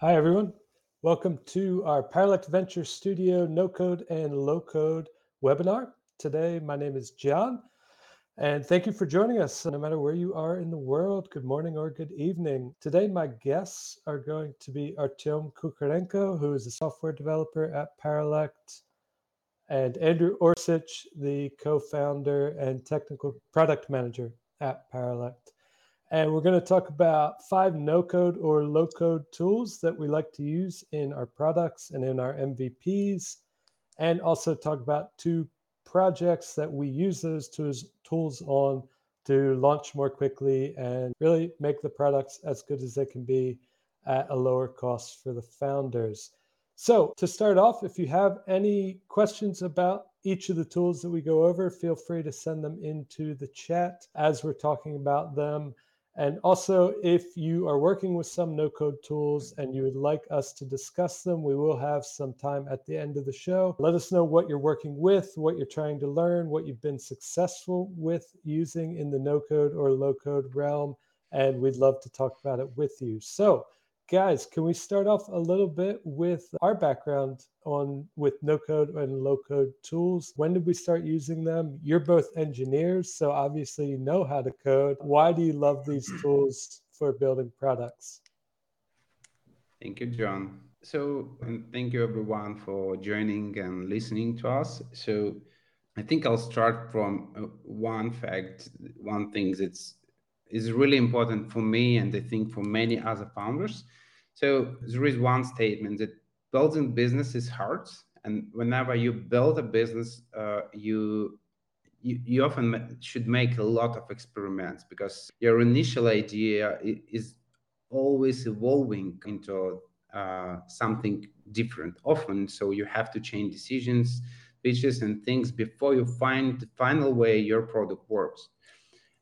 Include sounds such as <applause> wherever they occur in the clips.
Hi, everyone. Welcome to our Paralect Venture Studio No Code and Low Code webinar. Today, my name is John, and thank you for joining us. No matter where you are in the world, good morning or good evening. Today, my guests are going to be Artyom Kukharenko, who is a software developer at Paralect, and Andrew Orsich, the co founder and technical product manager at Paralect. And we're going to talk about five no code or low code tools that we like to use in our products and in our MVPs, and also talk about two projects that we use those tools, tools on to launch more quickly and really make the products as good as they can be at a lower cost for the founders. So, to start off, if you have any questions about each of the tools that we go over, feel free to send them into the chat as we're talking about them. And also, if you are working with some no code tools and you would like us to discuss them, we will have some time at the end of the show. Let us know what you're working with, what you're trying to learn, what you've been successful with using in the no code or low code realm. And we'd love to talk about it with you. So, guys, can we start off a little bit with our background on with no code and low code tools? When did we start using them? You're both engineers, so obviously you know how to code. Why do you love these <clears throat> tools for building products? Thank you, John. So, and thank you everyone for joining and listening to us. So, I think I'll start from uh, one fact, one thing that's is really important for me and I think for many other founders. So there is one statement that building business is hard, and whenever you build a business, uh, you, you you often should make a lot of experiments because your initial idea is always evolving into uh, something different often. So you have to change decisions, features, and things before you find the final way your product works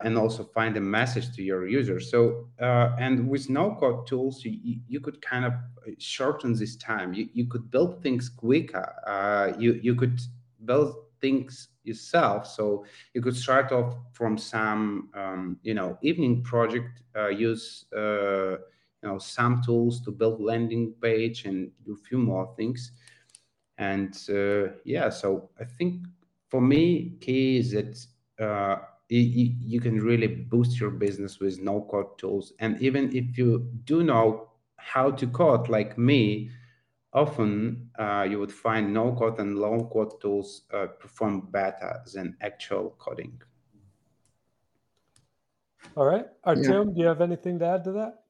and also find a message to your users. So, uh, and with no code tools, you, you could kind of shorten this time. You, you could build things quicker. Uh, you, you could build things yourself. So you could start off from some, um, you know, evening project, uh, use, uh, you know, some tools to build landing page and do a few more things. And uh, yeah, so I think for me, key is that uh, you, you can really boost your business with no code tools. And even if you do know how to code, like me, often uh, you would find no code and low code tools uh, perform better than actual coding. All right. Artyom, yeah. do you have anything to add to that?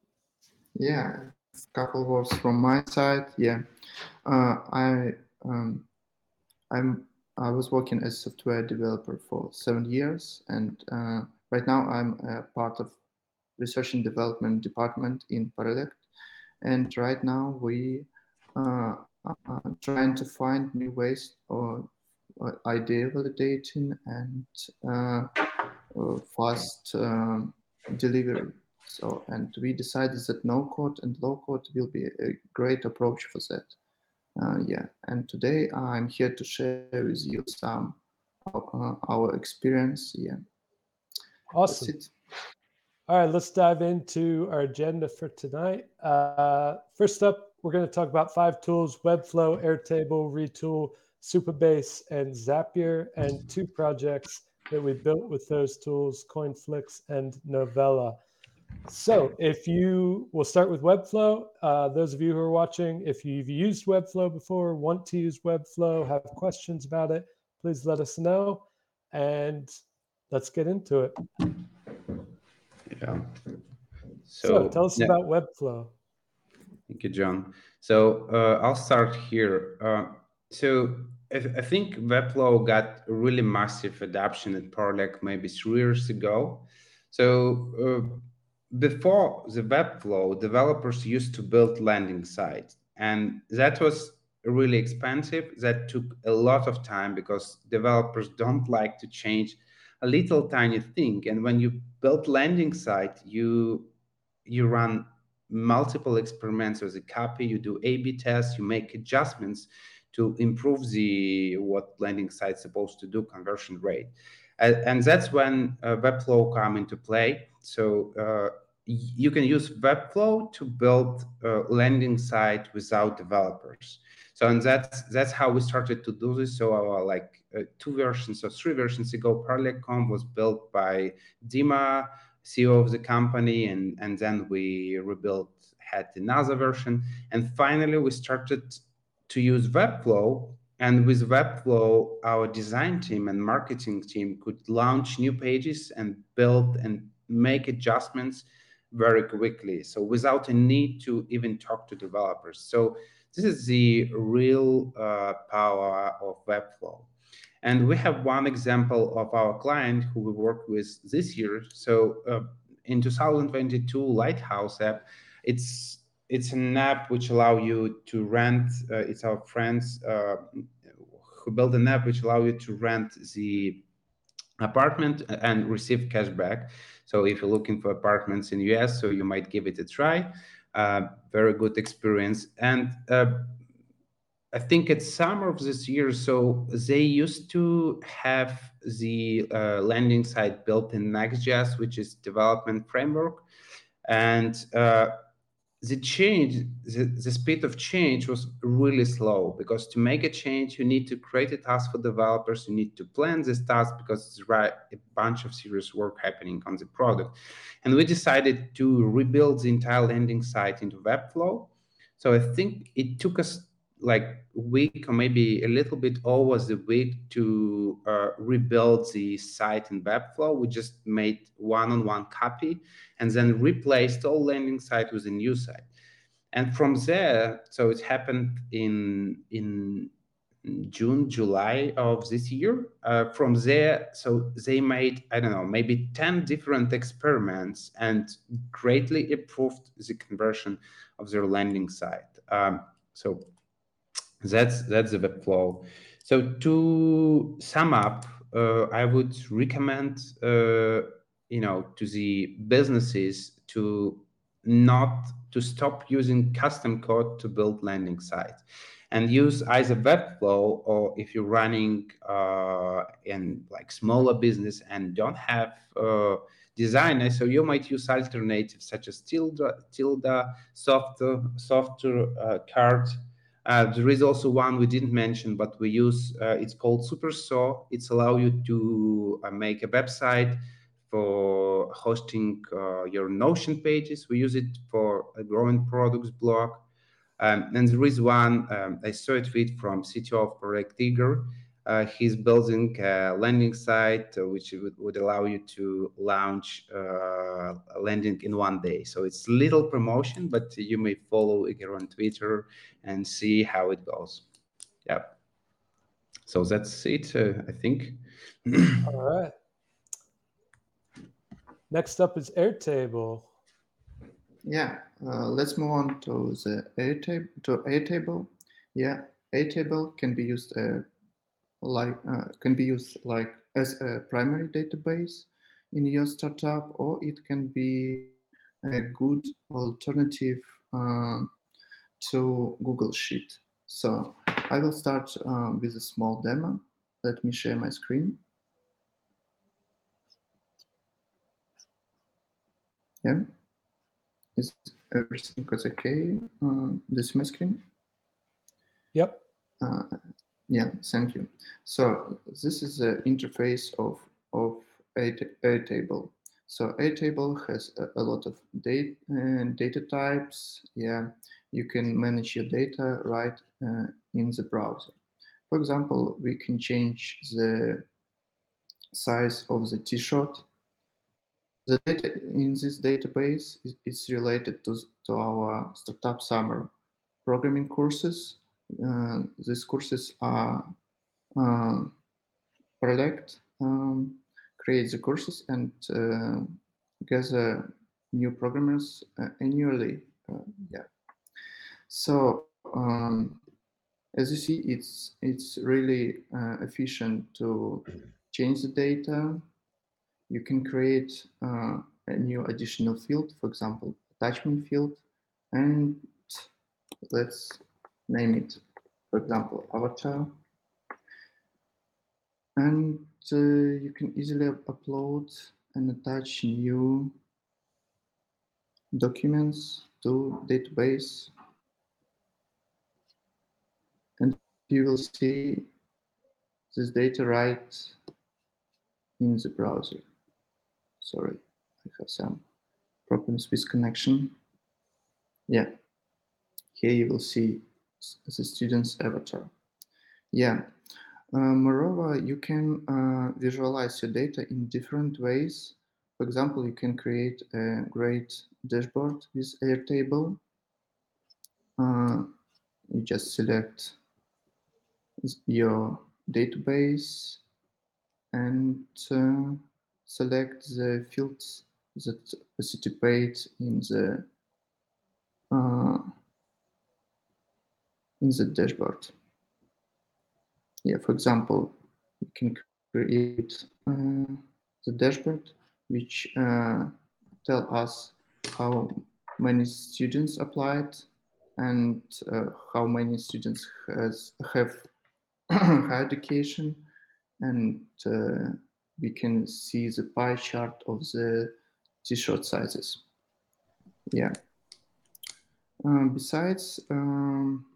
Yeah, a couple words from my side. Yeah, uh, I um, I'm I was working as a software developer for seven years, and uh, right now I'm a part of research and development department in Paralect. And right now we uh, are trying to find new ways of idea validating and uh, uh, fast um, delivery. So, and we decided that no code and low code will be a great approach for that. Uh, yeah, and today I'm here to share with you some uh, our experience. Yeah. Awesome. All right, let's dive into our agenda for tonight. Uh, first up, we're going to talk about five tools Webflow, Airtable, Retool, Supabase, and Zapier, and two projects that we built with those tools Coinflix and Novella. So if you, we'll start with Webflow. Uh, those of you who are watching, if you've used Webflow before, want to use Webflow, have questions about it, please let us know. And let's get into it. Yeah. So, so tell us yeah. about Webflow. Thank you, John. So uh, I'll start here. Uh, so I, think Webflow got a really massive adoption at Paralect maybe three years ago. So uh, before the Webflow, developers used to build landing sites, and that was really expensive. That took a lot of time because developers don't like to change a little tiny thing. And when you build landing site, you you run multiple experiments with a copy, you do A/B tests, you make adjustments to improve the what landing site's supposed to do conversion rate. And, and that's when uh, Webflow come into play. So uh, you can use Webflow to build a landing site without developers. So and that's that's how we started to do this. So our like uh, two versions or three versions ago, Paralect.com was built by Dima, CEO of the company, and and then we rebuilt had another version, and finally we started to use Webflow. And with Webflow, our design team and marketing team could launch new pages and build and make adjustments very quickly. So without a need to even talk to developers. So this is the real uh, power of Webflow. And we have one example of our client who we worked with this year. So uh, in 2022, Lighthouse app, it's it's an app which allow you to rent. Uh, it's our friends uh, who built an app which allow you to rent the apartment and receive cashback. So if you're looking for apartments in US, so you might give it a try. Uh, very good experience. And uh, I think at summer of this year, so they used to have the uh, landing site built in Next.js, which is development framework. And uh, the change, the, the speed of change was really slow because to make a change, you need to create a task for developers. You need to plan this task because it's a bunch of serious work happening on the product. And we decided to rebuild the entire landing site into Webflow. So I think it took us like week or maybe a little bit over the week to uh, rebuild the site in Webflow. We just made one-on-one copy and then replaced all landing site with a new site. And from there, so it happened in in June, July of this year. Uh, from there, so they made I don't know maybe ten different experiments and greatly improved the conversion of their landing site. Um, so that's that's the Webflow. So to sum up, uh, I would recommend uh, you know to the businesses to not to stop using custom code to build landing sites and use either Webflow or if you're running uh, in like smaller business and don't have uh, designers, so you might use alternatives such as Tilda, Tilda, Software, Software uh, Carrd, uh, there is also one we didn't mention, but we use, uh, it's called Super.so. It's allow you to uh, make a website for hosting uh, your Notion pages. We use it for a growing products blog. Um, and there is one, um, I saw a tweet from CTO of Project Eager uh, he's building a landing site uh, which would, would, allow you to launch uh, a landing in one day. So it's little promotion, but you may follow Igor on Twitter and see how it goes. Yeah. So that's it, uh, I think. <clears throat> All right. Next up is Airtable. Yeah, uh, let's move on to the Airtable. To Airtable, yeah, Airtable can be used uh, like uh, can be used like as a primary database in your startup, or it can be a good alternative uh, to Google Sheet. So I will start uh, with a small demo. Let me share my screen. Yeah, is everything okay? Uh, this my screen? Yep. Uh, yeah, thank you. So this is the interface of of Airtable. So Airtable has a, a lot of data uh, data types. Yeah, you can manage your data right uh, in the browser. For example, we can change the size of the T-shirt. The data in this database is, is related to, to our startup summer programming courses these courses are Paralect um, create the courses and uh, gather new programmers annually. yeah. So um, as you see, it's it's really uh, efficient to change the data. You can create uh, a new additional field, for example, attachment field, and let's name it, for example, avatar. And uh, you can easily upload and attach new documents to database. And you will see this data right in the browser. Sorry, I have some problems with connection. Yeah, here you will see the student's avatar. Yeah, uh, moreover, you can uh, visualize your data in different ways. For example, you can create a great dashboard with Airtable. Uh, you just select your database and uh, select the fields that participate in the uh, in the dashboard. Yeah, for example, you can create uh, the dashboard which uh, tell us how many students applied and uh, how many students has have <coughs> higher education. And uh, we can see the pie chart of the t-shirt sizes. Yeah. Um, besides um,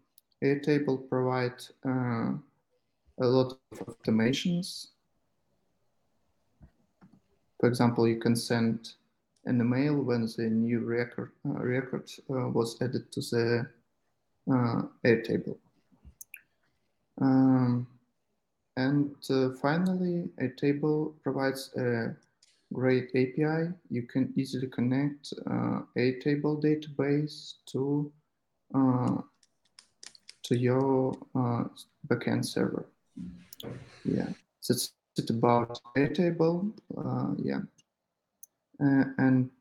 airtable provide uh, a lot of automations for example you can send an email when the new record uh, record uh, was added to the uh, airtable um, and uh, finally, Airtable provides a great API. You can easily connect uh, Airtable database to to your uh, backend server. Yeah, that's it about Airtable. Uh, yeah, uh, and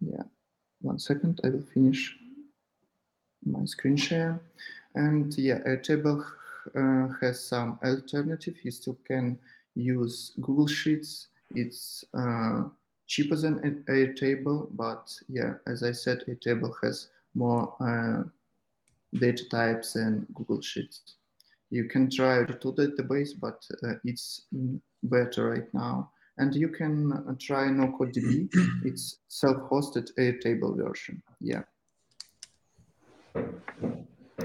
yeah, one second, I will finish my screen share. And yeah, Airtable uh, has some alternative. You still can use Google Sheets. It's uh, cheaper than Airtable, but yeah, as I said, Airtable has more uh, data types than Google Sheets. You can try Retool database, but uh, it's better right now. And you can uh, try NocoDB. <clears throat> it's self-hosted Airtable version. Yeah.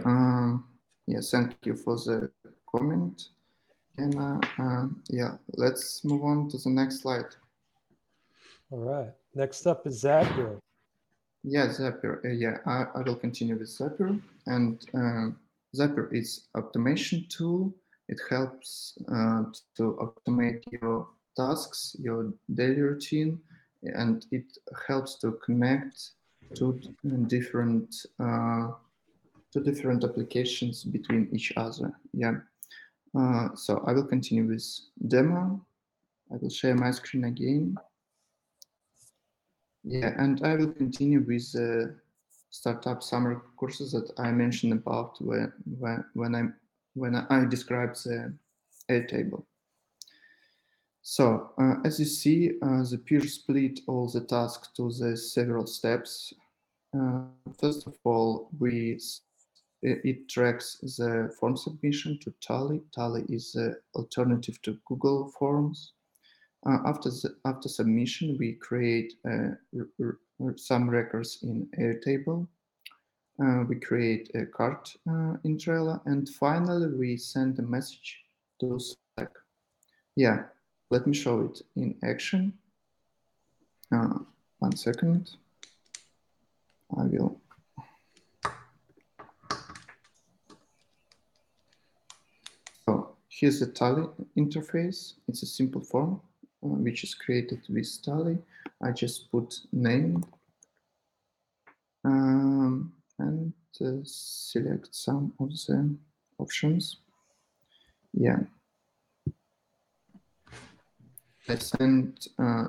Um, yes, thank you for the comment. And uh, uh, yeah, let's move on to the next slide. All right. Next up is Zapier. Yeah, Zapier. Uh, yeah, I, I, will continue with Zapier. And um, Zapier is automation tool. It helps uh, to automate your tasks, your daily routine, and it helps to connect to different uh, two different applications between each other. Yeah. Uh, so I will continue with demo. I will share my screen again. Yeah, and I will continue with the startup summer courses that I mentioned about when when when I when I described the Airtable. So uh, as you see, uh, Zapier split all the tasks to the several steps. Uh, first of all, we it tracks the form submission to Tally. Tally is the alternative to Google Forms. Uh, after after submission, we create uh, some records in Airtable. Uh, we create a card in Trello, and finally we send a message to Slack. Yeah, let me show it in action. One second. I will So Here's the Tally interface. It's a simple form which is created with Tally. I just put name um, and uh, select some of the options. Yeah. I send uh,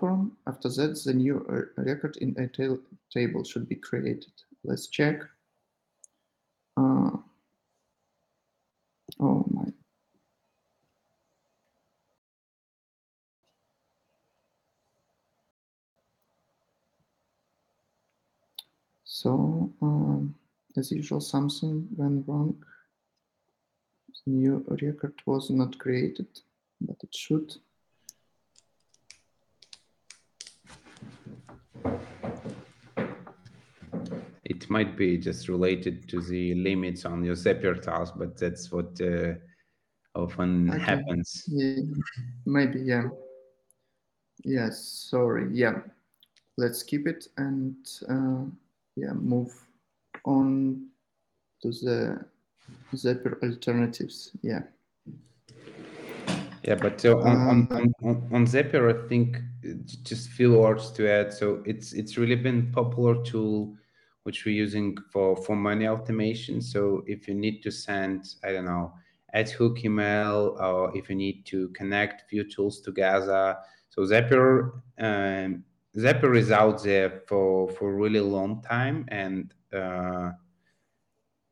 form. After that, the new uh, record in Airtable should be created. Let's check. Uh, oh my So, um, as usual, something went wrong. The new record was not created, but it should. It might be just related to the limits on your Zapier task, but that's what uh, often okay. happens. Yeah. Maybe, yeah. Yes, sorry, yeah. Let's keep it and. Uh, yeah, move on to the Zapier alternatives. Yeah. Yeah, but uh, on, um, on, on, on Zapier, I think just few words to add. So it's it's really been popular tool which we're using for for money automation. So if you need to send, I don't know, ad hoc email, or if you need to connect few tools together. So Zapier um, Zapier is out there for for really long time, and uh,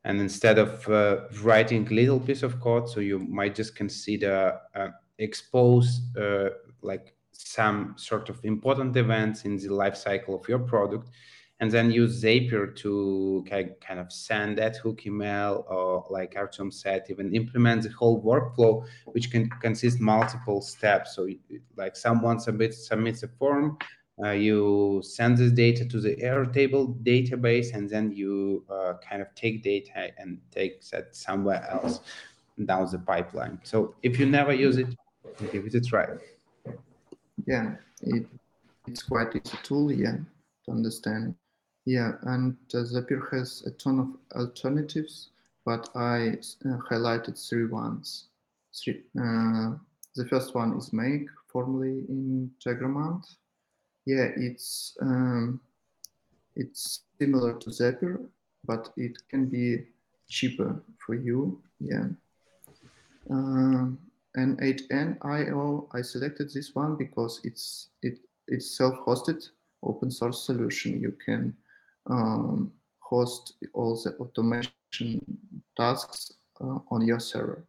and instead of uh, writing little piece of code, so you might just consider uh, expose uh, like some sort of important events in the life cycle of your product and then use Zapier to kind of send that hook email or like Artem said, even implement the whole workflow, which can consist multiple steps. So like someone submits, submits a form, uh, you send this data to the Airtable database, and then you uh, kind of take data and take that somewhere else down the pipeline. So if you never use it, give it a try. Yeah, it, it's quite easy tool, yeah, to understand. Yeah, and uh, Zapier has a ton of alternatives, but I uh, highlighted three ones. Three, uh, the first one is Make, formerly in Tegromant. Yeah, it's um, it's similar to Zapier, but it can be cheaper for you. Yeah. Um, N8N.io, I selected this one because it's it it's self-hosted open source solution. You can um, host all the automation tasks uh, on your server.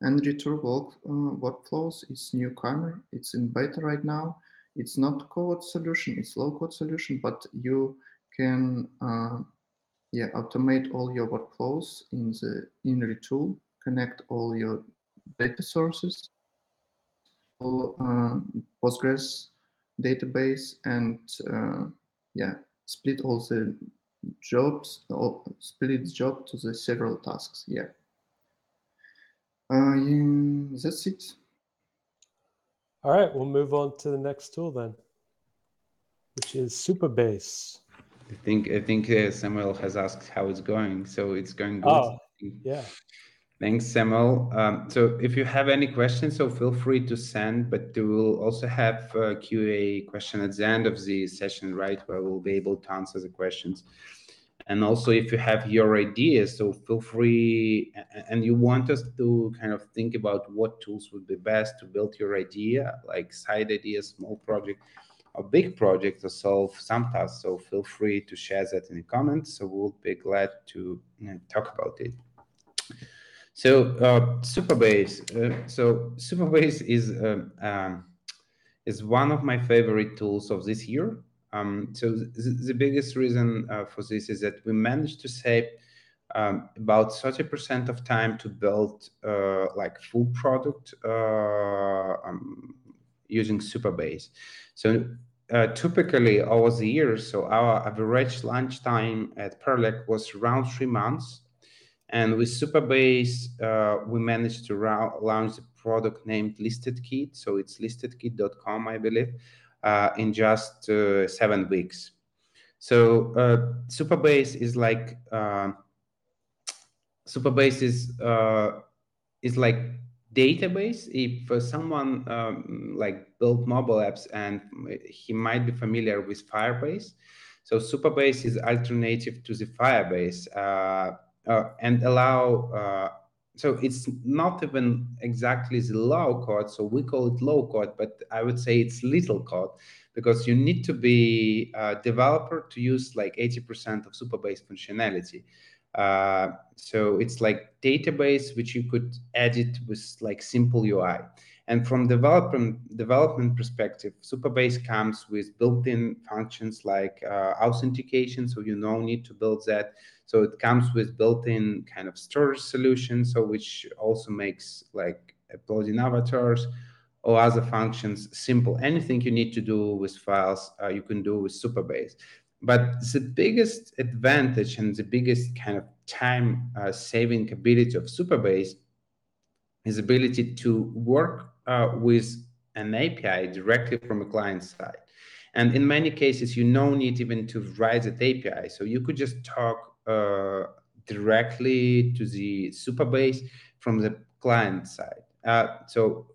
And Retool work, uh, Workflows is newcomer. It's in beta right now. It's not code solution, it's low code solution, but you can uh, yeah, automate all your workflows in the in Retool, connect all your data sources, all, uh, Postgres database, and uh, yeah, split all the jobs, or split job to the several tasks. Yeah. Uh, yeah, that's it. All right, we'll move on to the next tool then, which is Supabase. I think I think uh, Samuel has asked how it's going, so it's going good. Oh, yeah. Thanks, Samuel. Um, so if you have any questions, so feel free to send, but we will also have a QA question at the end of the session, right, where we'll be able to answer the questions. And also if you have your ideas, so feel free, and you want us to kind of think about what tools would be best to build your idea, like side idea, small project, or big project to solve some tasks. So feel free to share that in the comments. So we'll be glad to you know, talk about it. So uh, Supabase. Uh, so Supabase is um, um, is one of my favorite tools of this year. Um, so the, the, biggest reason uh, for this is that we managed to save um, about 30% of time to build uh, like full product uh, um, using Supabase. So uh, typically over the years, so our average launch time at Paralect was around three months and with Supabase, uh, we managed to launch a product named ListedKit. So it's listedkit.com, I believe, in just uh, seven weeks. So uh, Supabase is like uh, Supabase is uh, is like database. If someone um, like built mobile apps and he might be familiar with Firebase, so supabase is alternative to the Firebase uh, and allow uh, so it's not even exactly the low code so we call it low code but i would say it's little code because you need to be a developer to use like 80% of supabase functionality. Uh, so it's like database which you could edit with like simple ui and from development development perspective, Supabase comes with built-in functions like uh, authentication, so you no need to build that. So it comes with built-in kind of storage solution, so which also makes like uploading avatars or other functions simple. Anything you need to do with files, uh, you can do with Supabase. but the biggest advantage and the biggest kind of time uh, saving ability of Supabase is ability to work uh, with an API directly from a client side. And in many cases, you no need even to write that API. So you could just talk uh, directly to the Supabase from the client side. Uh, so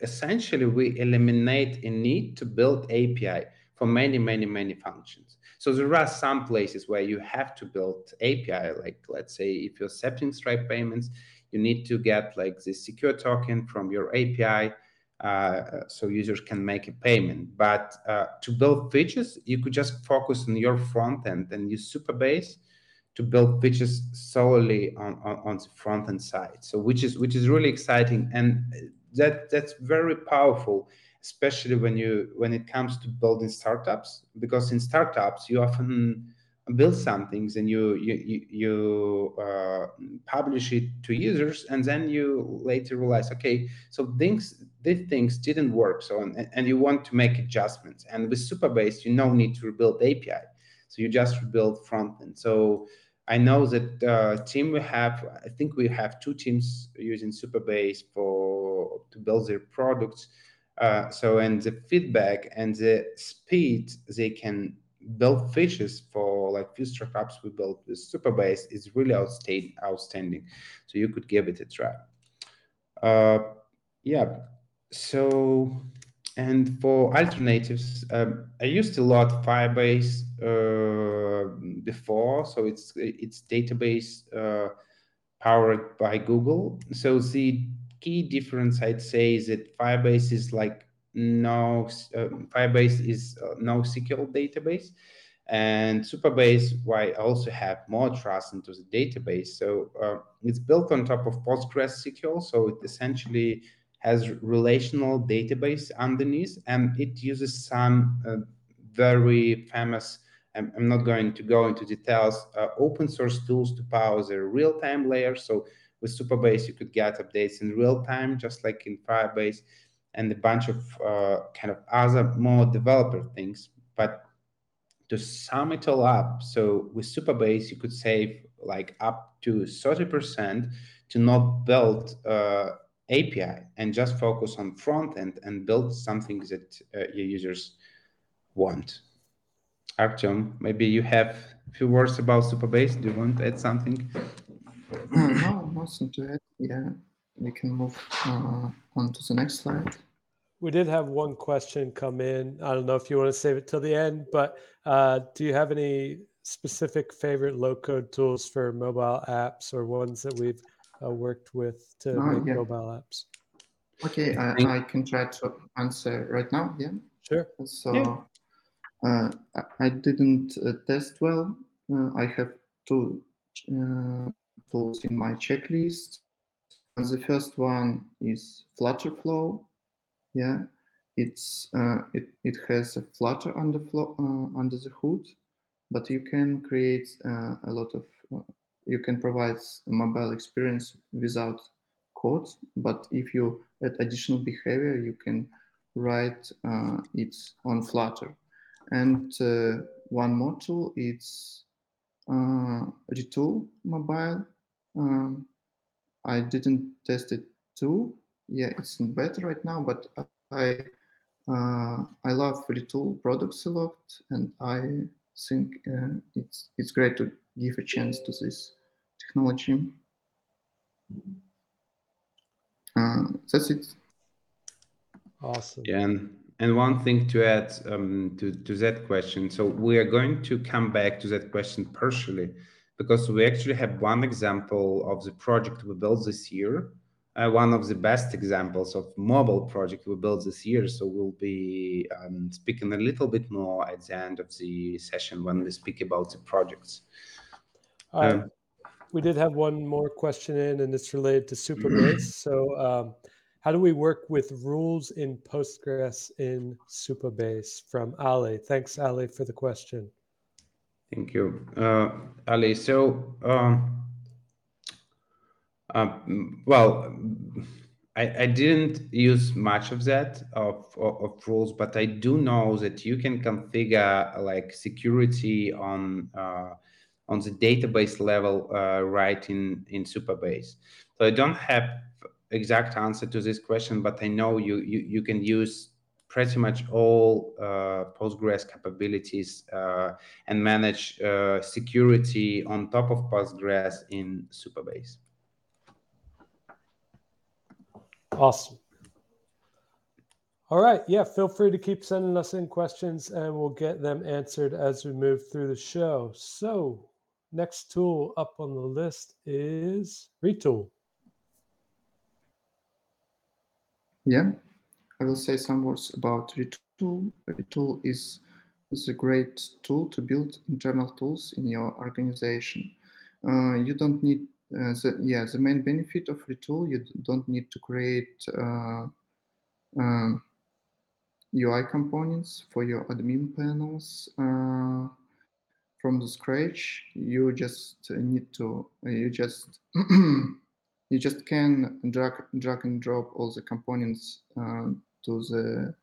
essentially, we eliminate a need to build API for many, many, many functions. So there are some places where you have to build API, like let's say if you're accepting Stripe payments, you need to get like the secure token from your API uh, so users can make a payment. But uh, to build features, you could just focus on your front end and use Supabase to build features solely on, on, on the front end side. So which is which is really exciting and that that's very powerful, especially when you when it comes to building startups, because in startups you often build some things and you you you uh, publish it to users and then you later realize okay so things these things didn't work. So and, and you want to make adjustments. And with supabase you no need to rebuild api so you just rebuild front end so i know that uh, team we have i think we have two teams using supabase for to build their products. Uh, so and the feedback and the speed they can build features for like few startups we built with Supabase is really outstanding. Outstanding, so you could give it a try. Uh, yeah. So, and for alternatives, um, I used a lot Firebase uh, before, so it's it's database uh, powered by Google. So the key difference I'd say is that Firebase is like no uh, Firebase is uh, NoSQL database, and Supabase why also have more trust into the database. So uh, it's built on top of PostgreSQL, so it essentially has relational database underneath, and it uses some uh, very famous. I'm, I'm, not going to go into details. Uh, open source tools to power the real-time layer. So with Supabase, you could get updates in real time, just like in Firebase and a bunch of uh, kind of other more developer things. But to sum it all up, so with Supabase, you could save like up to 30% to not build uh, API and just focus on front end and build something that uh, your users want. Artyom, maybe you have a few words about Supabase. Do you want to add something? no, nothing to add. Yeah, we can move uh, on to the next slide. We did have one question come in. I don't know if you want to save it till the end, but uh, do you have any specific favorite low code tools for mobile apps or ones that we've uh, worked with to oh, make yeah. mobile apps? Okay, I, I, can try to answer right now. Yeah. Sure. So yeah. Uh, I didn't uh, test well. Uh, I have two uh, tools in my checklist. The first one is Flutterflow yeah it's uh, it, it has a flutter under uh, under the hood but you can create uh, a lot of uh, you can provide mobile experience without code but if you add additional behavior you can write uh, it on flutter. And uh, one more tool is retool mobile. Um, i didn't test it too yeah, it's in beta right now, but I uh, I love Retool products a lot, and I think uh, it's it's great to give a chance to this technology. Uh, that's it. Awesome. Yeah, and, and one thing to add um, to to that question. So we are going to come back to that question partially because we actually have one example of the project we built this year uh, one of the best examples of mobile project we built this year. So we'll be um, speaking a little bit more at the end of the session when we speak about the projects. Um, we did have one more question in, and it's related to Supabase. so, um, how do we work with rules in Postgres in Supabase? From Ali. Thanks, Ali, for the question. Thank you, uh, Ali. So. Um, well, I, I didn't use much of that of, of, of, rules, but I do know that you can configure like security on uh, on the database level uh, right in in Supabase. So I don't have exact answer to this question, but I know you you, you can use pretty much all uh, Postgres capabilities uh, and manage uh, security on top of Postgres in Supabase. Awesome. All right. Yeah. Feel free to keep sending us in questions and we'll get them answered as we move through the show. So, next tool up on the list is Retool. Yeah. I will say some words about Retool. Retool is, is a great tool to build internal tools in your organization. Uh, you don't need uh, the, yeah, the main benefit of Retool, you don't need to create uh, um, UI components for your admin panels uh, from the scratch. You just need to, you just, <clears throat> you just can drag, drag and drop all the components uh, to the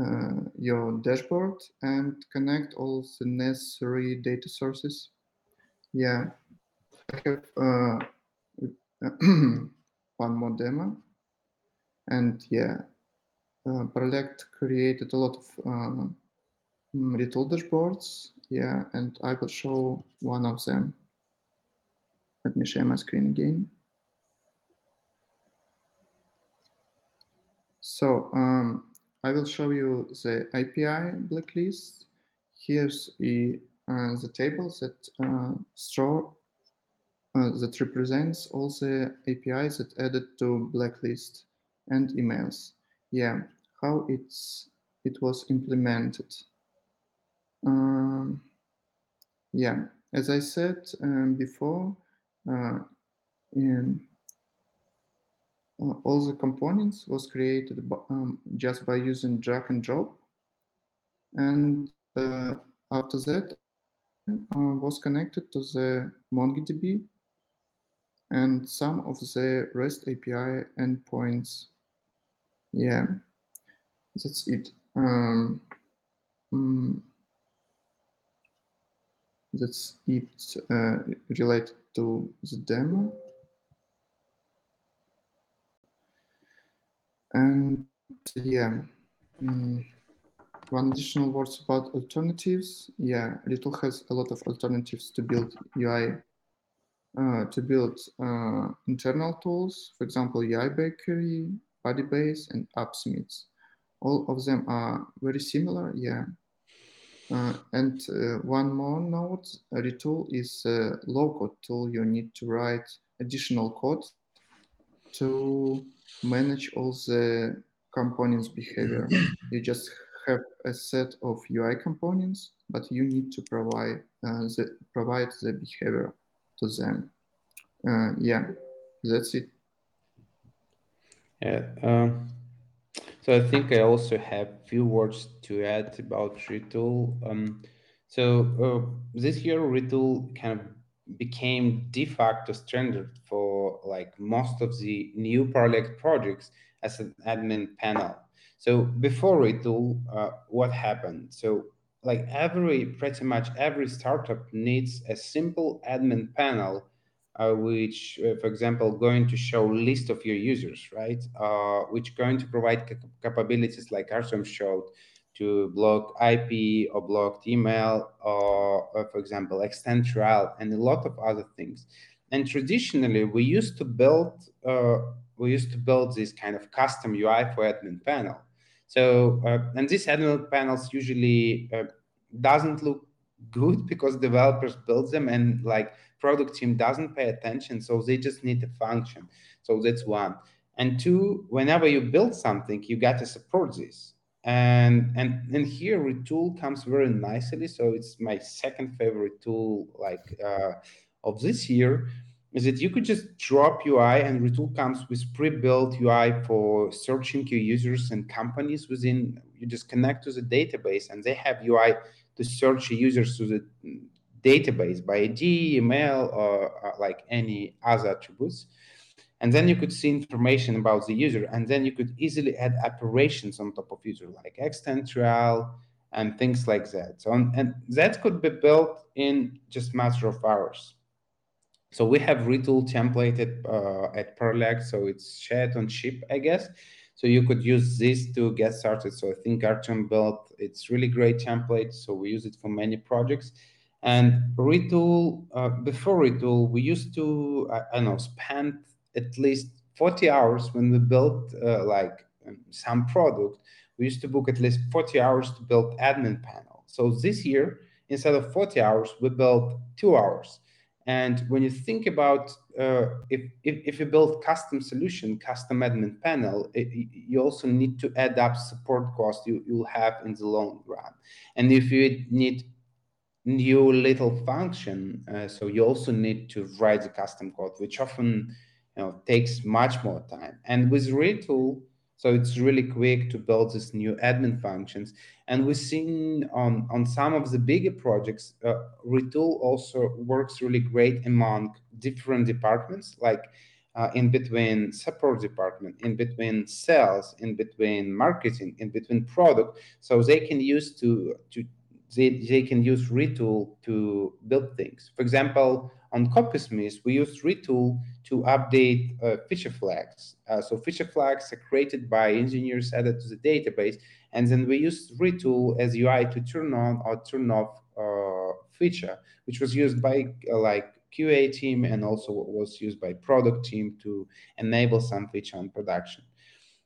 uh, your dashboard and connect all the necessary data sources. Yeah, I have uh, <clears throat> one more demo. And yeah, uh, created a lot of uh, Retool dashboards. Yeah, and I will show one of them. Let me share my screen again. So um, I will show you the API blacklist. Here's the, uh, the tables that uh, store that represents all the APIs that added to blacklist and emails. Yeah, how it's it was implemented. Um, yeah, as I said um, before, uh, in, uh, all the components was created um, just by using drag and drop. And uh, after that, uh, was connected to the MongoDB and some of the REST API endpoints. Yeah, that's it. Um, mm, that's it uh, related to the demo. And yeah, um, one additional words about alternatives. Yeah, Retool has a lot of alternatives to build UI to build uh, internal tools, for example, UI Bakery, Budibase, and AppSmiths. All of them are very similar, yeah. Uh, and uh, one more note, a Retool is a low-code tool. You need to write additional code to manage all the components behavior. you just have a set of UI components, but you need to provide uh, the provide the behavior to them. Uh, yeah, that's it. Yeah. So I think I also have few words to add about Retool. Um, so uh, this year, Retool kind of became de facto standard for like most of the new project projects as an admin panel. So before Retool, uh, what happened? So like every pretty much every startup needs a simple admin panel uh, which uh, for example going to show list of your users right? Uh, which going to provide cap capabilities like Artem showed to block IP or blocked email or, or for example extend trial and a lot of other things. And traditionally we used to build uh, we used to build this kind of custom UI for admin panel so, uh, and these admin panels usually uh, doesn't look good <laughs> because developers build them and like product team doesn't pay attention. So they just need a function. So that's one. And two, whenever you build something, you got to support this. And and and here Retool comes very nicely. So it's my second favorite tool like uh, of this year is that you could just drop UI and Retool comes with pre-built UI for searching your users and companies within, you just connect to the database and they have UI to search users to the database by ID, email, or, or like any other attributes. and then you could see information about the user and then you could easily add operations on top of user like extend trial and things like that so and that could be built in just matter of hours so we have retool templated uh, at Paralect so it's shared on Ship i guess. So you could use this to get started. So i think artem built it's really great template so we use it for many projects. And retool uh, before retool we used to I, I don't know spend at least 40 hours when we built uh, like um, some product we used to book at least 40 hours to build admin panel. So this year instead of 40 hours we built two hours and when you think about uh, if, if, if you build custom solution custom admin panel it, you also need to add up support cost you, you'll have in the long run. And if you need new little function uh, so you also need to write the custom code which often you know takes much more time. And with retool so it's really quick to build these new admin functions. And we've seen on on some of the bigger projects uh, retool also works really great among different departments like uh, in between support department in between sales in between marketing in between product. So they can use to to they, they can use retool to build things. For example on Copysmith, we use Retool to update uh, feature flags. Uh, so feature flags are created by engineers added to the database, and then we use Retool as UI to turn on or turn off uh, feature, which was used by uh, like QA team and also was used by product team to enable some feature on production.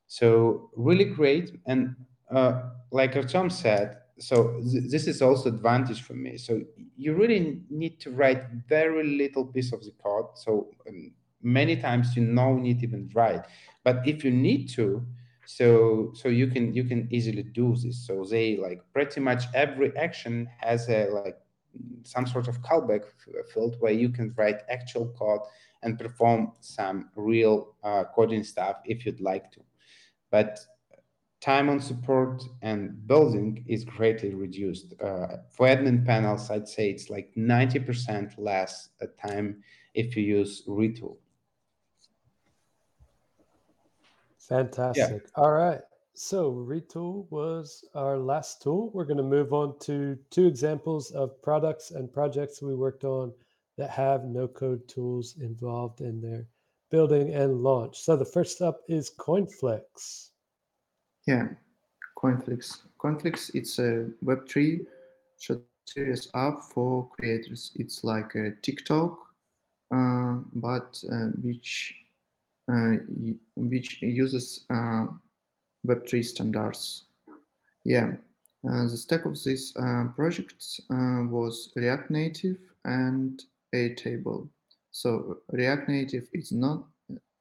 So really great. And uh, like Artem said, so th- this is also advantage for me. So you really need to write very little piece of the code. So um, many times you no need even write. But if you need to so so you can you can easily do this. So they like pretty much every action has a like some sort of callback field where you can write actual code and perform some real uh, coding stuff if you'd like to. But time on support and building is greatly reduced. Uh, for admin panels, I'd say it's like 90% less time if you use Retool. Fantastic. Yeah. All right. So Retool was our last tool. We're going to move on to two examples of products and projects we worked on that have no code tools involved in their building and launch. So the first up is CoinFlix. Yeah, CoinFlix. CoinFlix, it's a Web3 series app for creators. It's like a TikTok, uh, but uh, which uh, which uses uh, Web3 standards. Yeah, uh, the stack of this uh, project was React Native and Airtable. So React Native is not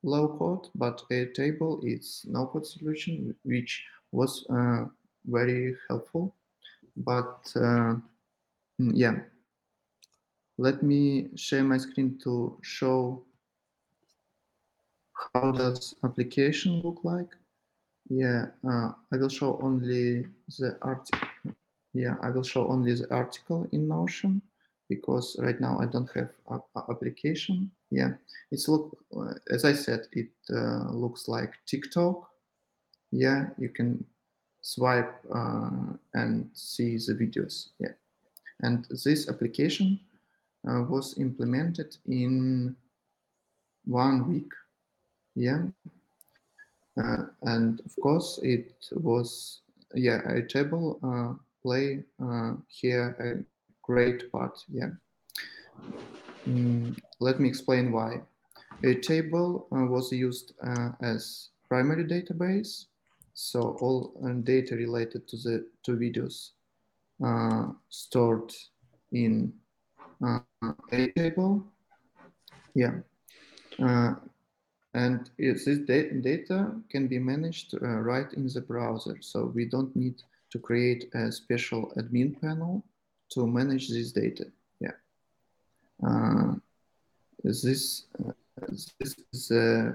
low code, but Airtable is no code solution, which was uh, very helpful. But uh, mm, yeah, let me share my screen to show how does application look like. Yeah, uh, I will show only the article. Yeah, I will show only the article in Notion because right now I don't have a, a application. Yeah, it's look uh, as I said, it uh, looks like TikTok. Yeah, you can swipe uh, and see the videos. Yeah, and this application uh, was implemented in one week. Yeah, uh, and of course it was yeah Airtable uh, play here a great part. Yeah. Mm, let me explain why. Airtable uh, was used uh, as primary database, so all uh, data related to the two videos uh, stored in uh, table. Yeah. Uh, and this data can be managed right in the browser, so we don't need to create a special admin panel to manage this data. Uh, this, uh, this is uh,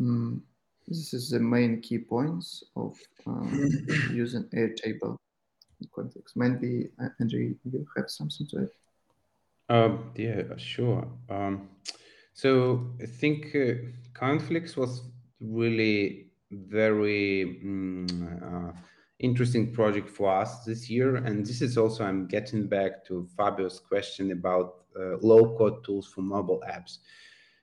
mm, this is the main key points of um, using Airtable in context. Maybe uh, Andrew, you have something to add. Um, yeah, sure. Um, So I think uh, Coinflix was really very um, interesting project for us this year. And this is also, I'm getting back to Fabio's question about uh, low code tools for mobile apps.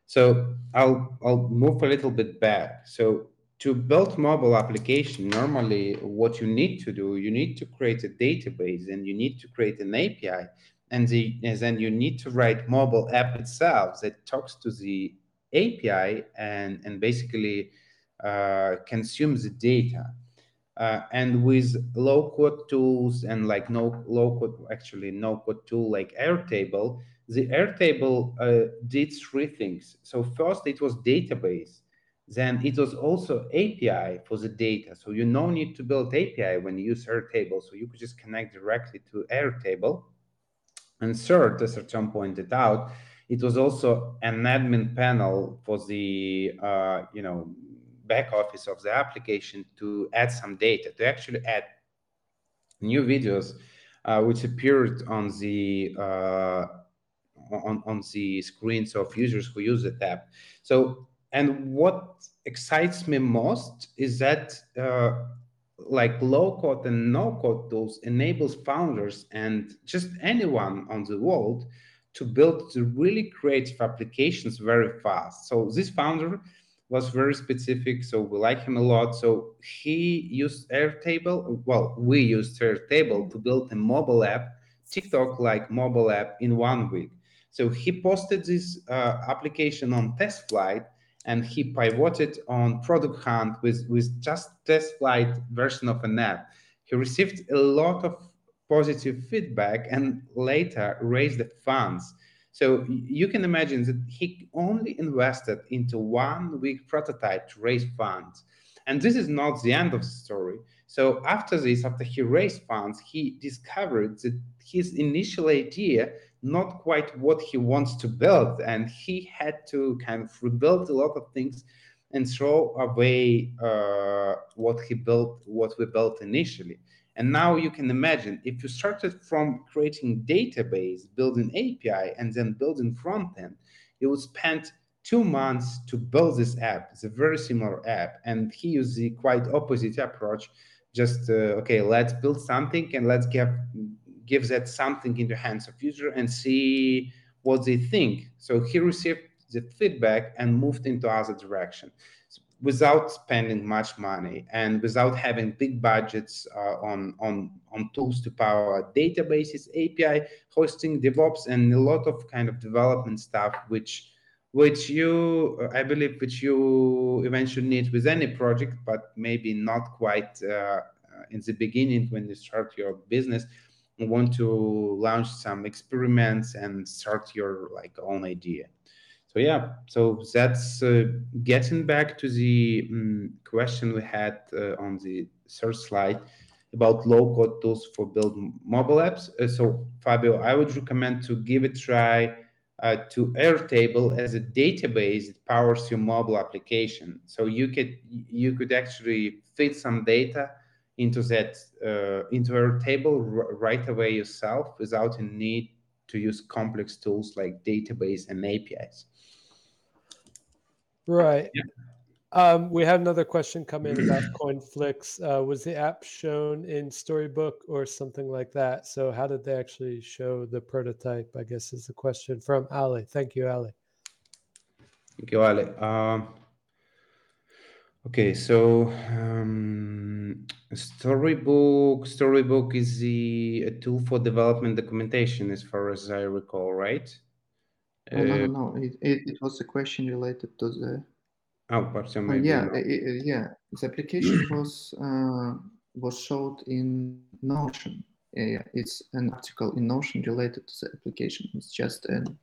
So I'll, I'll move a little bit back. So to build mobile application, normally what you need to do, you need to create a database and you need to create an API. And, the, and then you need to write mobile app itself that talks to the API and, and basically uh, consumes the data. Uh, and with low code tools and like no low code, actually no code tool like Airtable, the Airtable uh, did three things. So first it was database, then it was also API for the data. So you no need to build API when you use Airtable. So you could just connect directly to Airtable. And third, as Artem pointed out, it was also an admin panel for the uh, you know back office of the application to add some data, to actually add new videos uh, which appeared on the uh, on, on the screens of users who use the tab. So, and what excites me most is that uh, like low code and no code tools enables founders and just anyone on the world to build the really creative applications very fast. So this founder was very specific, so we like him a lot. So he used Airtable. Well, we used Airtable to build a mobile app, TikTok like mobile app in one week. So he posted this uh, application on test flight and he pivoted on product hunt with, with just test flight version of an app. He received a lot of positive feedback and later raised the funds. So you can imagine that he only invested into one week prototype to raise funds. And this is not the end of the story. So after this, after he raised funds, he discovered that his initial idea not quite what he wants to build, and he had to kind of rebuild a lot of things and throw away uh, what he built, what we built initially. And now you can imagine if you started from creating database, building API, and then building front end, you would spend two months to build this app. It's a very similar app, and he used the quite opposite approach. Just uh, okay, let's build something and let's give give that something in the hands of user and see what they think. So he received the feedback and moved into other direction without spending much money and without having big budgets uh, on, on, on tools to power databases, API, hosting, DevOps, and a lot of kind of development stuff, which which you, I believe, which you eventually need with any project, but maybe not quite uh, in the beginning when you start your business. Want to launch some experiments and start your like own idea so yeah so that's uh, getting back to the um, question we had uh, on the third slide about low code tools for build mobile apps uh, so fabio i would recommend to give a try uh, to airtable as a database that powers your mobile application so you could you could actually feed some data into that uh, into Airtable right away yourself without a need to use complex tools like database and APIs. Right. Yeah. Um, we had another question come in about <clears throat> CoinFlix. Uh, was the app shown in Storybook or something like that? So, how did they actually show the prototype? I guess is the question from Ali. Thank you, Ali. Thank you, Ali. Um, Okay, so um, Storybook Storybook is the a tool for development documentation, as far as I recall, right? Oh, no, no, uh, no. It, it, it, was a question related to the. Oh, but uh, yeah, it, yeah. The application <clears throat> was uh, was showed in Notion. Yeah, it's an article in Notion related to the application. It's just an.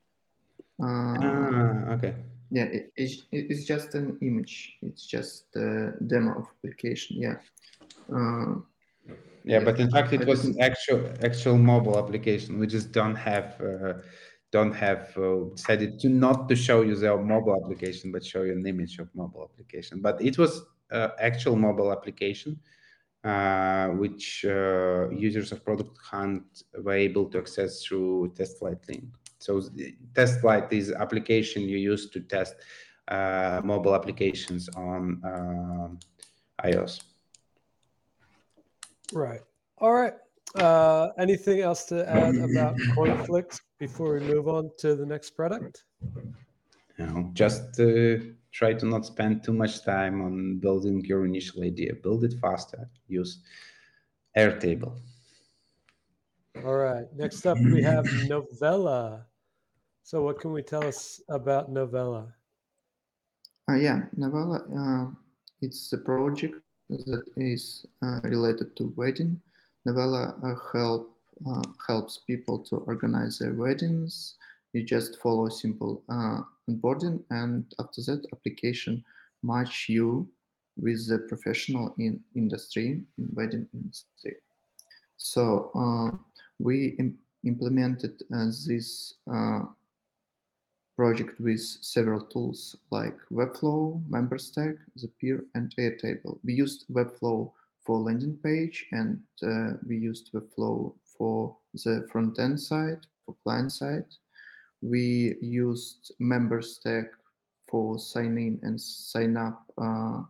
Uh, ah, okay yeah it, it, it's just an image it's just a demo of application yeah uh, yeah, but in fact it was an actual actual mobile application we just don't have uh, don't have uh, decided to not to show you the mobile application but show you an image of mobile application but it was uh, actual mobile application uh, which uh, users of product hunt were able to access through test flight link So test flight is application you use to test uh, mobile applications on um, iOS. Right. All right. Uh, anything else to add about <clears throat> CoinFlix before we move on to the next product? You know, just uh, try to not spend too much time on building your initial idea. Build it faster. Use Airtable. All right. Next up, we have Novella. So, what can we tell us about Novella? Uh, yeah, Novella. Uh, it's a project that is uh, related to wedding. Novella uh, help uh, helps people to organize their weddings. You just follow simple uh, onboarding, and after that, application match you with the professional in industry, in wedding industry. So we Im implemented this project with several tools like Webflow, MemberStack, Zapier, and Airtable. We used Webflow for landing page and uh, we used Webflow for the front end side, for client side. We used MemberStack for sign in and sign up uh,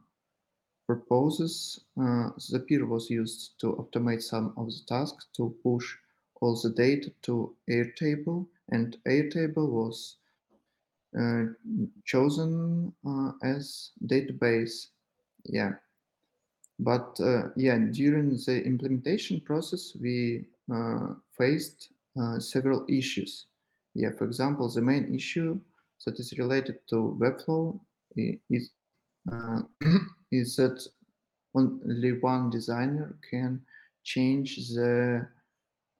purposes. Uh, Zapier was used to automate some of the tasks to push all the data to Airtable, and Airtable was uh, chosen uh, as database. Yeah, but uh, yeah, during the implementation process, we faced several issues. Yeah, for example, the main issue that is related to Webflow is uh, <clears throat> is that only one designer can change the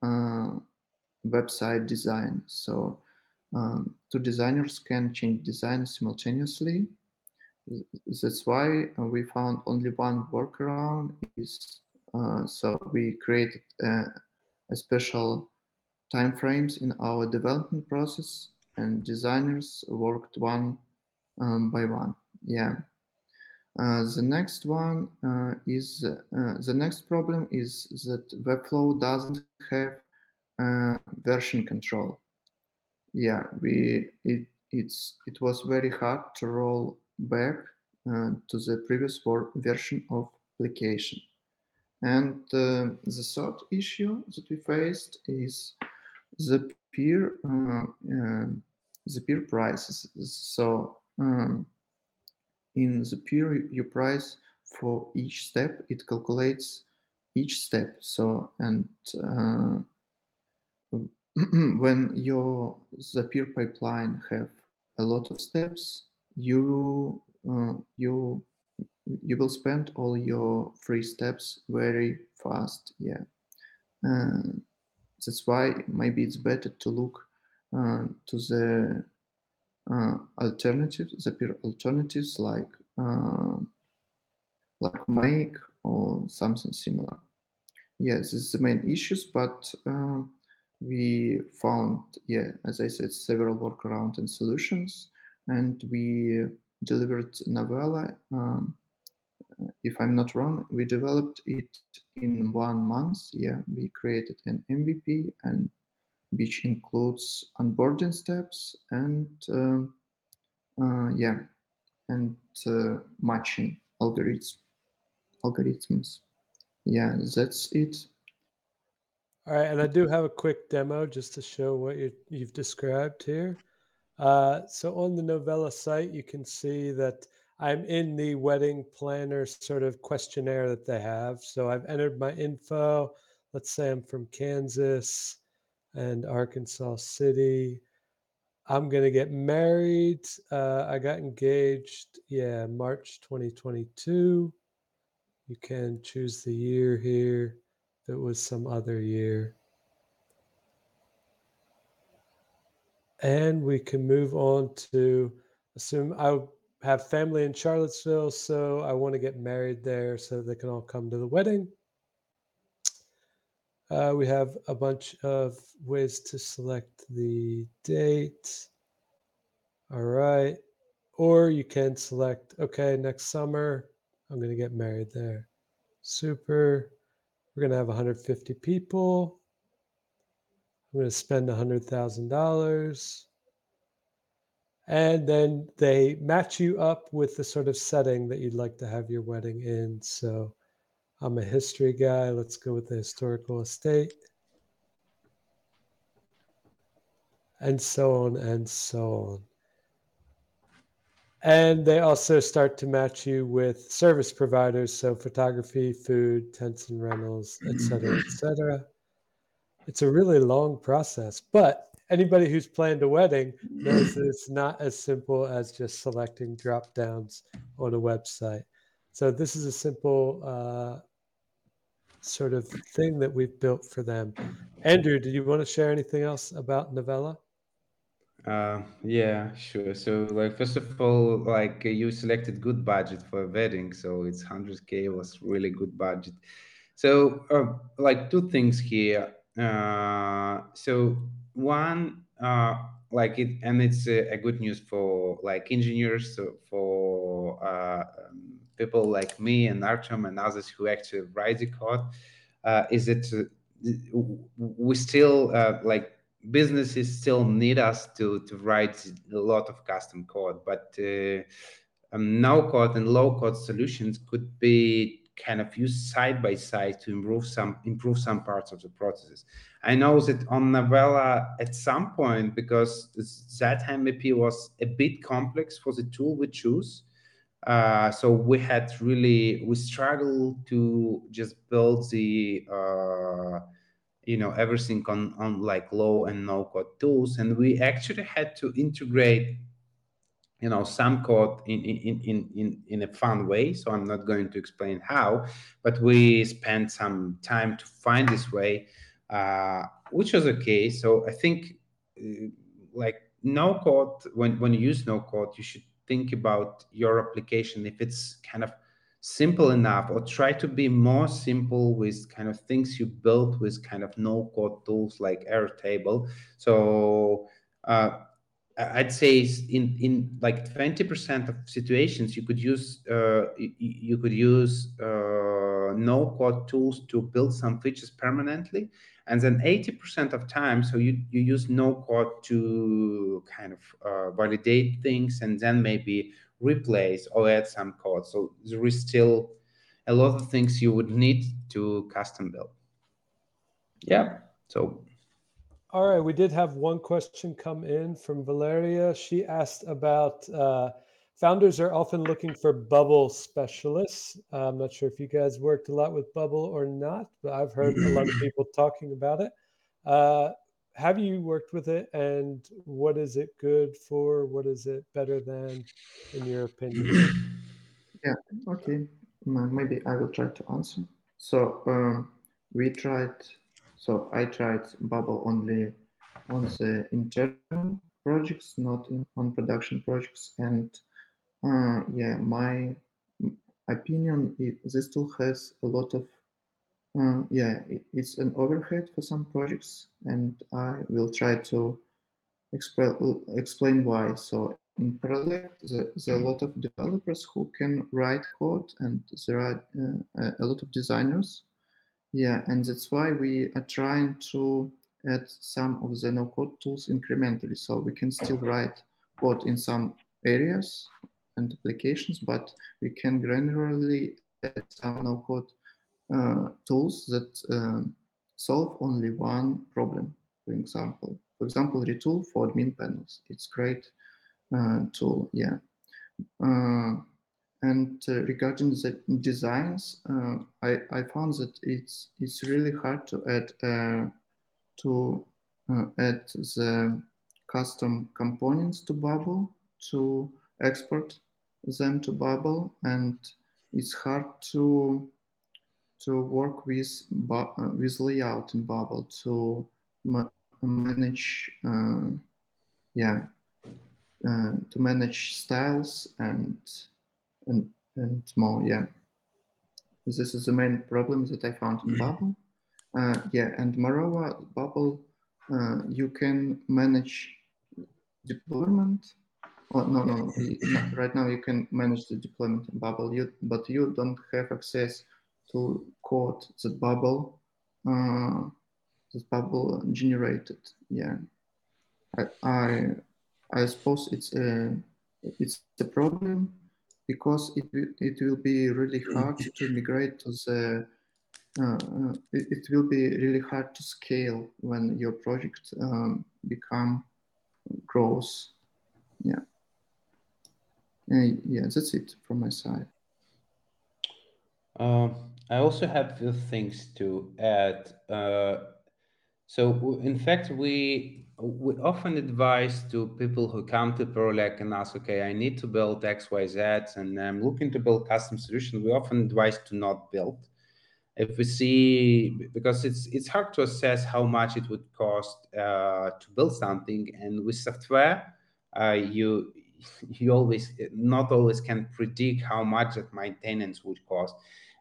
uh, website design. So um, two designers can change design simultaneously. That's why uh, we found only one workaround is uh, so we created uh, a special time frames in our development process and designers worked one um, by one. Yeah. Uh, the next one uh, is uh, the next problem is that Webflow doesn't have version control yeah, we it it's it was very hard to roll back uh, to the previous version of application. And uh, the third issue that we faced is the peer uh, um, Zapier prices. So um, in the peer you price for each step, it calculates each step. So and uh, <clears throat> when your Zapier pipeline have a lot of steps, you uh, you you will spend all your free steps very fast. Yeah, uh, that's why maybe it's better to look uh, to the uh, alternatives, Zapier alternatives like uh, like Make or something similar. Yes, this is the main issues, but uh, we found, yeah, as I said, several workarounds and solutions, and we delivered Novella. Um, if I'm not wrong, we developed it in one month. Yeah, we created an MVP and which includes onboarding steps and um, uh, yeah, and uh, matching algorithms. Algorithms. Yeah, that's it. All right, and I do have a quick demo just to show what you, have described here. Uh, so on the Novella site, you can see that I'm in the wedding planner sort of questionnaire that they have. So I've entered my info. Let's say I'm from Kansas and Arkansas City. I'm going to get married. Uh, I got engaged, yeah, March 2022. You can choose the year here If it was some other year. And we can move on to assume I have family in Charlottesville, so I want to get married there so they can all come to the wedding. Uh, we have a bunch of ways to select the date. All right. Or you can select, okay, next summer, I'm going to get married there. Super. We're going to have 150 people. I'm going to spend $100,000. And then they match you up with the sort of setting that you'd like to have your wedding in. So I'm a history guy. Let's go with the historical estate. And so on and so on. And they also start to match you with service providers, so photography, food, tents and rentals, etc., cetera, et cetera. It's a really long process, but anybody who's planned a wedding <clears throat> knows that it's not as simple as just selecting drop downs on a website. So this is a simple uh, sort of thing that we've built for them. Andrew, do you want to share anything else about Novella? Uh, yeah, sure. So, like, first of all, like you selected good budget for a wedding, so it's 100k was really good budget. So, uh, like two things here. Uh, so one, uh, like it, and it's a, good news for like engineers, for uh, um, people like me and Artem and others who actually write the code, uh, is that uh, we still uh, like businesses still need us to to write a lot of custom code, but uh, um, no code and low code solutions could be kind of used side by side to improve some improve some parts of the processes. I know that on Novella at some point because that MVP was a bit complex for the tool we choose. Uh, so we had really we struggled to just build the uh, you know everything on on like low and no code tools and we actually had to integrate you know some code in in in in in a fun way so i'm not going to explain how but we spent some time to find this way uh, which was okay. So i think uh, like no code when when you use no code you should think about your application. If it's kind of simple enough or try to be more simple with kind of things you built with kind of no code tools like airtable. So uh, i'd say in in like 20% of situations you could use uh, you, could use uh, no code tools to build some features permanently and then 80% of time so you, you use no code to kind of uh, validate things and then maybe replace or add some code. So there is still a lot of things you would need to custom build. Yeah. So. All right. We did have one question come in from Valeria. She asked about uh, founders are often looking for bubble specialists. I'm not sure if you guys worked a lot with bubble or not, but I've heard a lot of <clears throat> people talking about it. Uh, have you worked with it and what is it good for what is it better than in your opinion <clears throat> yeah okay maybe i will try to answer so um, we tried so i tried bubble only on the internal projects not in, on production projects and uh, yeah my opinion is this tool has a lot of uh, yeah, it, it's an overhead for some projects, and I will try to explain explain why. So in Paralect, there, there, are a lot of developers who can write code, and there are uh, a lot of designers. Yeah, and that's why we are trying to add some of the no-code tools incrementally, so we can still write code in some areas and applications, but we can granularly add some no-code uh, tools that uh, solve only one problem. For example, for example, Retool for admin panels. It's great uh, tool. Yeah. Uh, and uh, regarding the designs, uh, I, I found that it's it's really hard to add to add the custom components to Bubble to export them to Bubble, and it's hard to to work with uh, with layout in Bubble to ma manage, uh, yeah, uh, to manage styles and and and more, yeah. This is the main problem that I found in Bubble. Uh, yeah, and moreover, Bubble, uh, you can manage deployment. Oh, no, no, right now you can manage the deployment in Bubble, you, but you don't have access to code that bubble uh, this bubble generated. Yeah, I I, I suppose it's a it's a problem because it will, it will be really hard to migrate to the uh, it, it, will be really hard to scale when your project um, become grows yeah. Yeah that's it from my side. Uh, i also have a few things to add. Uh, so in fact we we often advise to people who come to Paralect and ask, okay, I need to build X, Y, Z, and I'm looking to build custom solution. We often advise to not build. If we see, because it's it's hard to assess how much it would cost uh, to build something, and with software, uh, you you always not always can predict how much that maintenance would cost.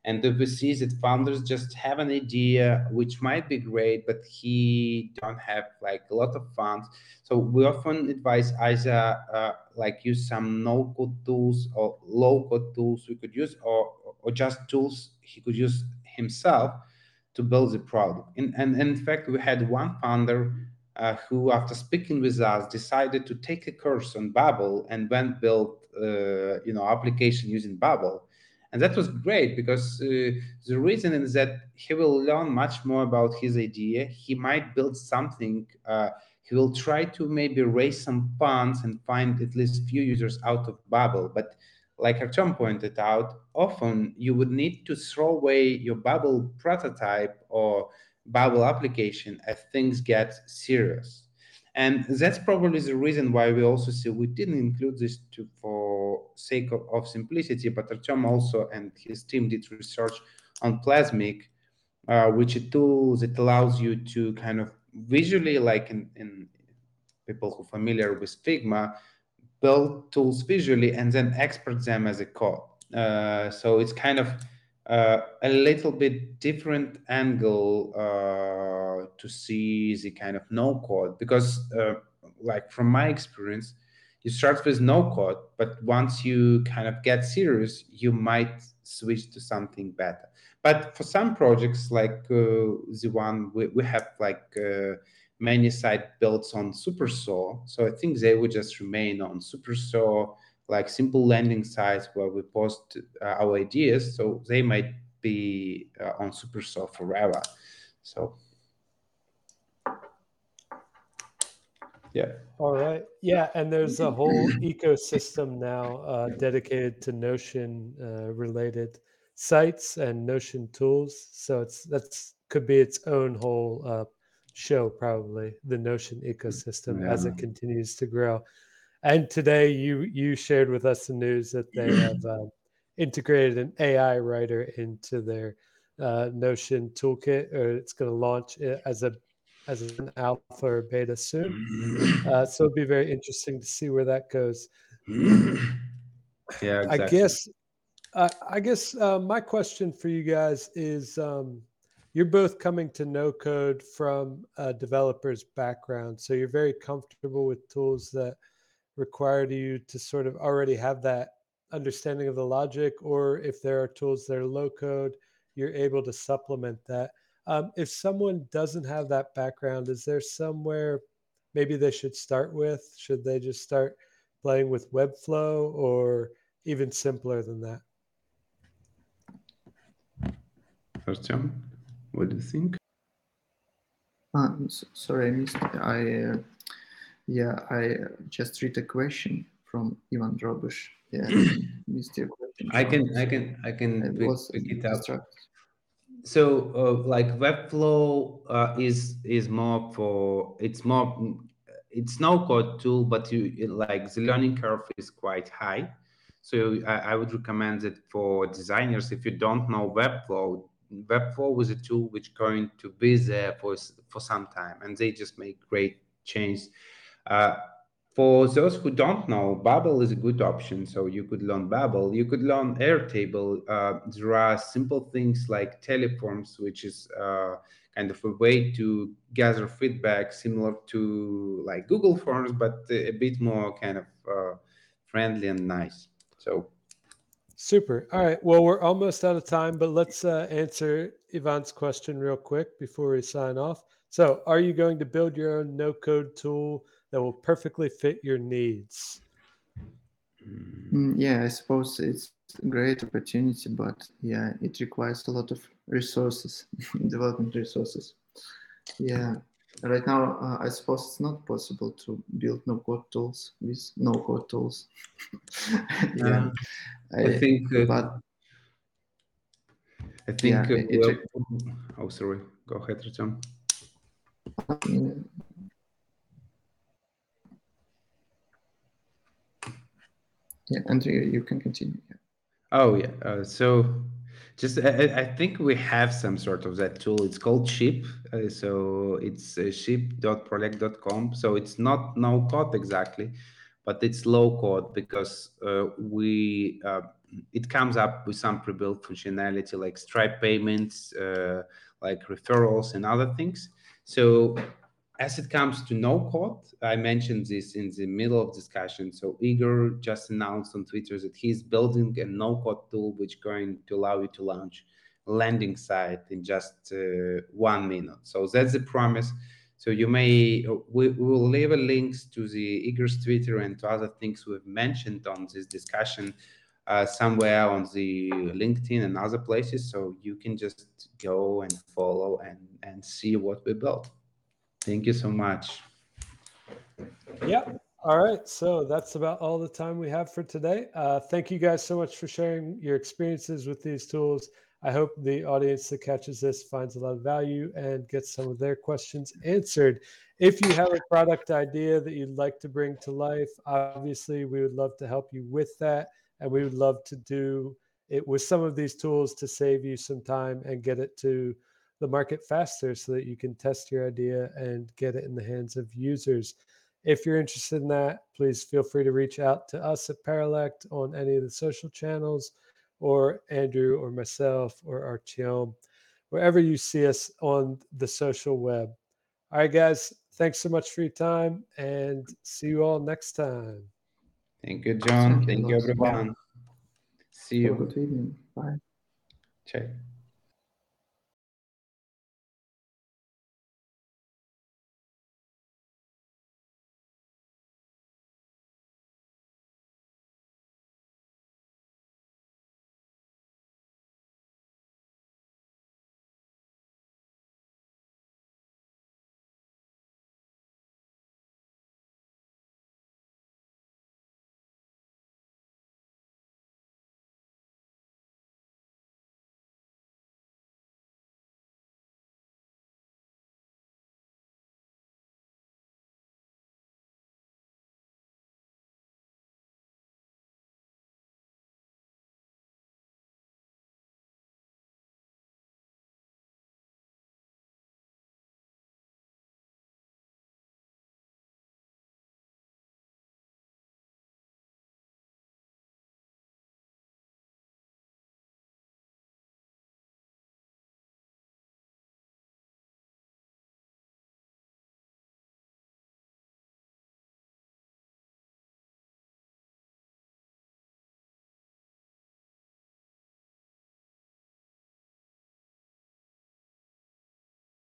And the VCs that founders just have an idea which might be great, but he don't have like a lot of funds. So we often advise either uh, like use some no-code tools or low-code tools we could use, or or just tools he could use himself to build the product. And, and, and in fact, we had one founder uh, who, after speaking with us, decided to take a course on Bubble and went build uh, you know application using Bubble and that was great because uh, the reason is that he will learn much more about his idea. He might build something uh, he will try to maybe raise some funds and find at least few users out of bubble. But like Artem pointed out often you would need to throw away your bubble prototype or bubble application as things get serious. And that's probably the reason why we also see we didn't include this to, for sake of, of simplicity, but Artem also and his team did research on Plasmic, uh, which is a tool that allows you to kind of visually, like in, in people who are familiar with Figma, build tools visually and then export them as a code. Uh, so it's kind of uh, a little bit different angle uh, to see the kind of no code because uh, like from my experience you start with no code but once you kind of get serious you might switch to something better but for some projects like uh, the one we, we have like uh, many site builds on Super.so so i think they would just remain on Super.so like simple landing sites where we post uh, our ideas. So they might be uh, on Super.so forever. So yeah. All right. Yeah, and there's a whole ecosystem now uh, dedicated to Notion uh, related sites and Notion tools. So it's that's could be its own whole uh, show probably the Notion ecosystem yeah. as it continues to grow. And today you you shared with us the news that they have uh, integrated an AI writer into their uh, Notion toolkit, or it's going to launch as a as an alpha or beta soon. <clears throat> Uh, so it'd be very interesting to see where that goes. Yeah, exactly. I guess. I guess uh, my question for you guys is: um, You're both coming to no code from a developer's background, so you're very comfortable with tools that require you to sort of already have that understanding of the logic, or if there are tools that are low code, you're able to supplement that. Um, if someone doesn't have that background, is there somewhere maybe they should start with? Should they just start playing with Webflow or even simpler than that? Artyom, what do you think? Uh, sorry, I missed. I uh, yeah, I uh, just read a question from Ivan Drobush. Yeah, <clears throat> missed your question. I can, I can, I can pick, pick it up. So, uh, like Webflow uh, is is more for it's more it's no code tool, but you like the learning curve is quite high. So I, I would recommend it for designers. If you don't know Webflow, Webflow was a tool which going to be there for for some time, and they just make great changes uh, for those who don't know, Bubble is a good option. So you could learn Bubble. You could learn Airtable. Uh, there are simple things like Teleforms, which is uh, kind of a way to gather feedback similar to like Google Forms, but a bit more kind of uh, friendly and nice. So super. All right. Well, we're almost out of time, but let's uh, answer Ivan's question real quick before we sign off. So, are you going to build your own no code tool that will perfectly fit your needs? Mm, yeah, I suppose it's a great opportunity, but yeah, it requires a lot of resources, <laughs> development resources. Yeah, right now uh, I suppose it's not possible to build no code tools with no code tools. <laughs> yeah, uh, I, I, think. Uh, but I think. Yeah, uh, it, well, oh, sorry. Go ahead, Tom. Yeah, Andrea, you can continue. Yeah. Oh yeah. Uh, so just I, I, think we have some sort of that tool. It's called Ship. Uh, so it's uh. So it's not no code exactly, but it's low code because uh, we uh, it comes up with some pre-built functionality like Stripe payments, uh, like referrals and other things. So as it comes to no code, I mentioned this in the middle of discussion. So Igor just announced on Twitter that he's building a no code tool which going to allow you to launch landing site in just uh, one minute. So that's the promise. So you may we, we will leave a links to the Igor's Twitter and to other things we've mentioned on this discussion uh, somewhere on the LinkedIn and other places. So you can just go and follow and and see what we built. Thank you so much. Yeah. All right. So that's about all the time we have for today. Uh, thank you guys so much for sharing your experiences with these tools. I hope the audience that catches this finds a lot of value and gets some of their questions answered. If you have a product idea that you'd like to bring to life, obviously we would love to help you with that. And we would love to do it with some of these tools to save you some time and get it to the market faster so that you can test your idea and get it in the hands of users. If you're interested in that, please feel free to reach out to us at Paralect on any of the social channels or Andrew or myself or Artyom, wherever you see us on the social web. All right, guys, thanks so much for your time and see you all next time. Thank you, John. Thank, Thank you, everyone. See you. Good evening. Bye. Check.